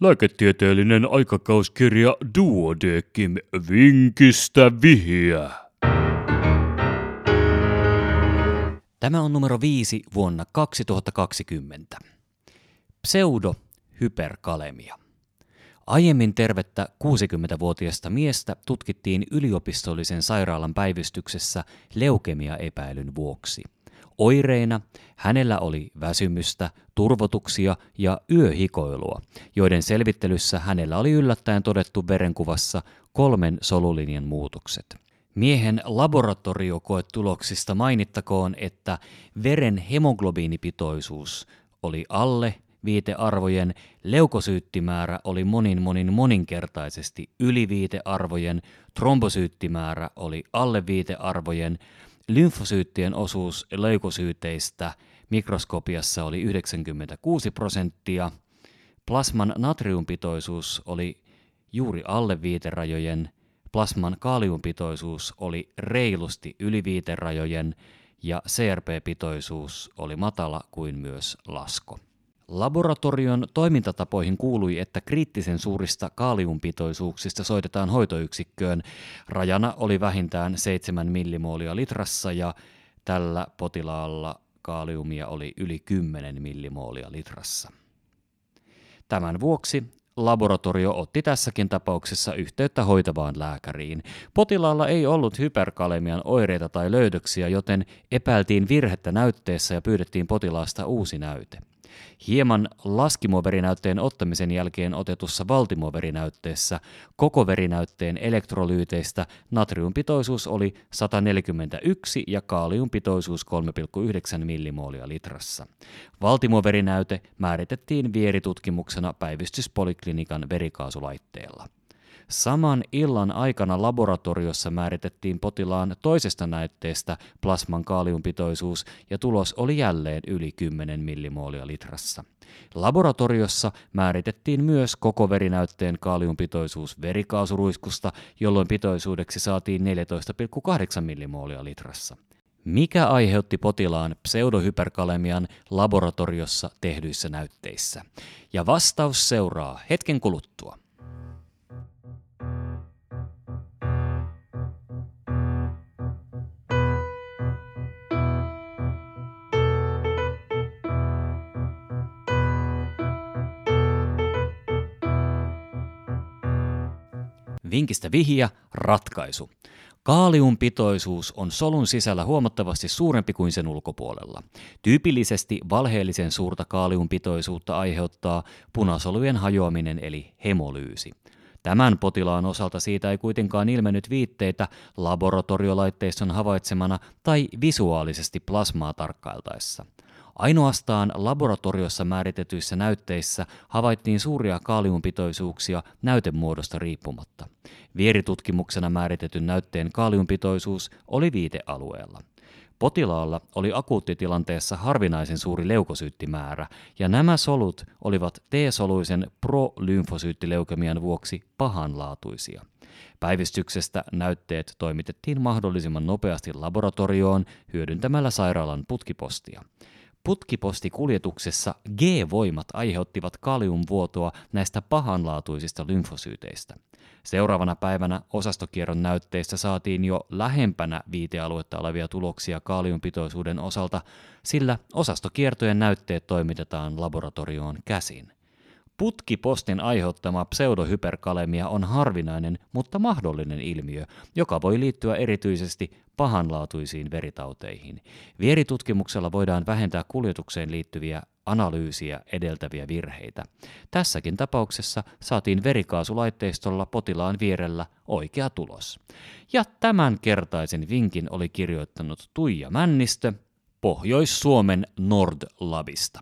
Lääketieteellinen aikakauskirja Duodekim vinkistä vihiä. Tämä on numero 5 vuonna 2020. Pseudohyperkalemia. Aiemmin tervettä 60-vuotiasta miestä tutkittiin yliopistollisen sairaalan päivystyksessä leukemia-epäilyn vuoksi. Oireina hänellä oli väsymystä, turvotuksia ja yöhikoilua, joiden selvittelyssä hänellä oli yllättäen todettu verenkuvassa kolmen solulinjan muutokset. Miehen laboratoriokoetuloksista mainittakoon, että veren hemoglobiinipitoisuus oli alle viitearvojen, leukosyyttimäärä oli monin monin moninkertaisesti yli viitearvojen, trombosyyttimäärä oli alle viitearvojen, lymfosyyttien osuus leukosyyteistä mikroskopiassa oli 96 prosenttia, plasman natriumpitoisuus oli juuri alle viiterajojen, plasman kaliumpitoisuus oli reilusti yli viiterajojen ja CRP-pitoisuus oli matala kuin myös lasko. Laboratorion toimintatapoihin kuului, että kriittisen suurista kaaliumpitoisuuksista soitetaan hoitoyksikköön. Rajana oli vähintään 7 millimoolia litrassa ja tällä potilaalla kaaliumia oli yli 10 millimoolia litrassa. Tämän vuoksi laboratorio otti tässäkin tapauksessa yhteyttä hoitavaan lääkäriin. Potilaalla ei ollut hyperkalemian oireita tai löydöksiä, joten epäiltiin virhettä näytteessä ja pyydettiin potilaasta uusi näyte. Hieman laskimoverinäytteen ottamisen jälkeen otetussa valtimoverinäytteessä koko verinäytteen elektrolyyteistä natriumpitoisuus oli 141 ja kaaliumpitoisuus 3,9 millimoolia litrassa. Valtimoverinäyte määritettiin vieritutkimuksena päivystyspoliklinikan verikaasulaitteella. Saman illan aikana laboratoriossa määritettiin potilaan toisesta näytteestä plasman kaaliumpitoisuus ja tulos oli jälleen yli 10 millimoolia litrassa. Laboratoriossa määritettiin myös koko verinäytteen kaaliumpitoisuus verikaasuruiskusta, jolloin pitoisuudeksi saatiin 14,8 millimoolia litrassa. Mikä aiheutti potilaan pseudohyperkalemian laboratoriossa tehdyissä näytteissä? Ja vastaus seuraa hetken kuluttua. Vinkistä vihja, ratkaisu. Kaaliumpitoisuus on solun sisällä huomattavasti suurempi kuin sen ulkopuolella. Tyypillisesti valheellisen suurta kaaliumpitoisuutta aiheuttaa punasolujen hajoaminen eli hemolyysi. Tämän potilaan osalta siitä ei kuitenkaan ilmennyt viitteitä laboratoriolaitteiston havaitsemana tai visuaalisesti plasmaa tarkkailtaessa. Ainoastaan laboratoriossa määritetyissä näytteissä havaittiin suuria kaaliumpitoisuuksia näytemuodosta riippumatta. Vieritutkimuksena määritetyn näytteen kaaliumpitoisuus oli viitealueella. Potilaalla oli akuuttitilanteessa harvinaisen suuri leukosyyttimäärä, ja nämä solut olivat T-soluisen prolymfosyyttileukemian vuoksi pahanlaatuisia. Päivystyksestä näytteet toimitettiin mahdollisimman nopeasti laboratorioon hyödyntämällä sairaalan putkipostia. Putkipostikuljetuksessa G-voimat aiheuttivat kaliumvuotoa näistä pahanlaatuisista lymfosyyteistä. Seuraavana päivänä osastokierron näytteistä saatiin jo lähempänä viitealuetta olevia tuloksia kaaliumpitoisuuden osalta, sillä osastokiertojen näytteet toimitetaan laboratorioon käsin. Putkipostin aiheuttama pseudohyperkalemia on harvinainen, mutta mahdollinen ilmiö, joka voi liittyä erityisesti pahanlaatuisiin veritauteihin. Vieritutkimuksella voidaan vähentää kuljetukseen liittyviä analyysiä edeltäviä virheitä. Tässäkin tapauksessa saatiin verikaasulaitteistolla potilaan vierellä oikea tulos. Ja tämän kertaisen vinkin oli kirjoittanut Tuija Männistö Pohjois-Suomen Nordlabista.